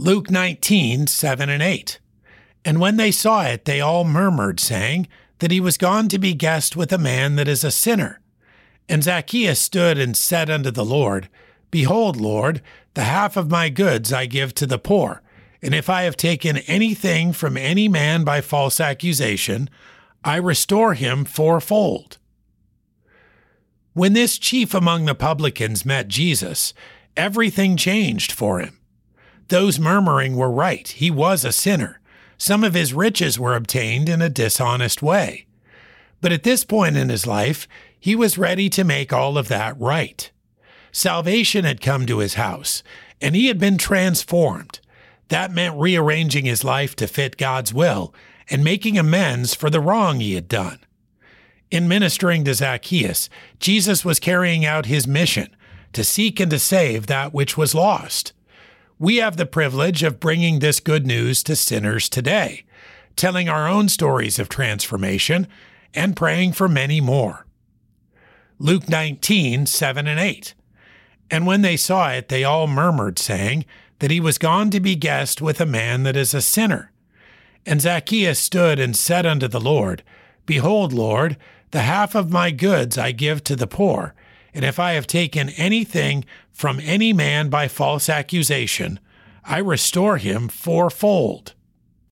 Luke 19, 7 and 8. And when they saw it, they all murmured, saying that he was gone to be guest with a man that is a sinner. And Zacchaeus stood and said unto the Lord, Behold, Lord, the half of my goods I give to the poor. And if I have taken anything from any man by false accusation, I restore him fourfold. When this chief among the publicans met Jesus, everything changed for him. Those murmuring were right. He was a sinner. Some of his riches were obtained in a dishonest way. But at this point in his life, he was ready to make all of that right. Salvation had come to his house, and he had been transformed. That meant rearranging his life to fit God's will and making amends for the wrong he had done. In ministering to Zacchaeus, Jesus was carrying out his mission to seek and to save that which was lost. We have the privilege of bringing this good news to sinners today, telling our own stories of transformation and praying for many more. Luke 19, 7 and 8. And when they saw it, they all murmured, saying that he was gone to be guest with a man that is a sinner. And Zacchaeus stood and said unto the Lord, Behold, Lord, the half of my goods I give to the poor, and if I have taken anything from any man by false accusation, I restore him fourfold.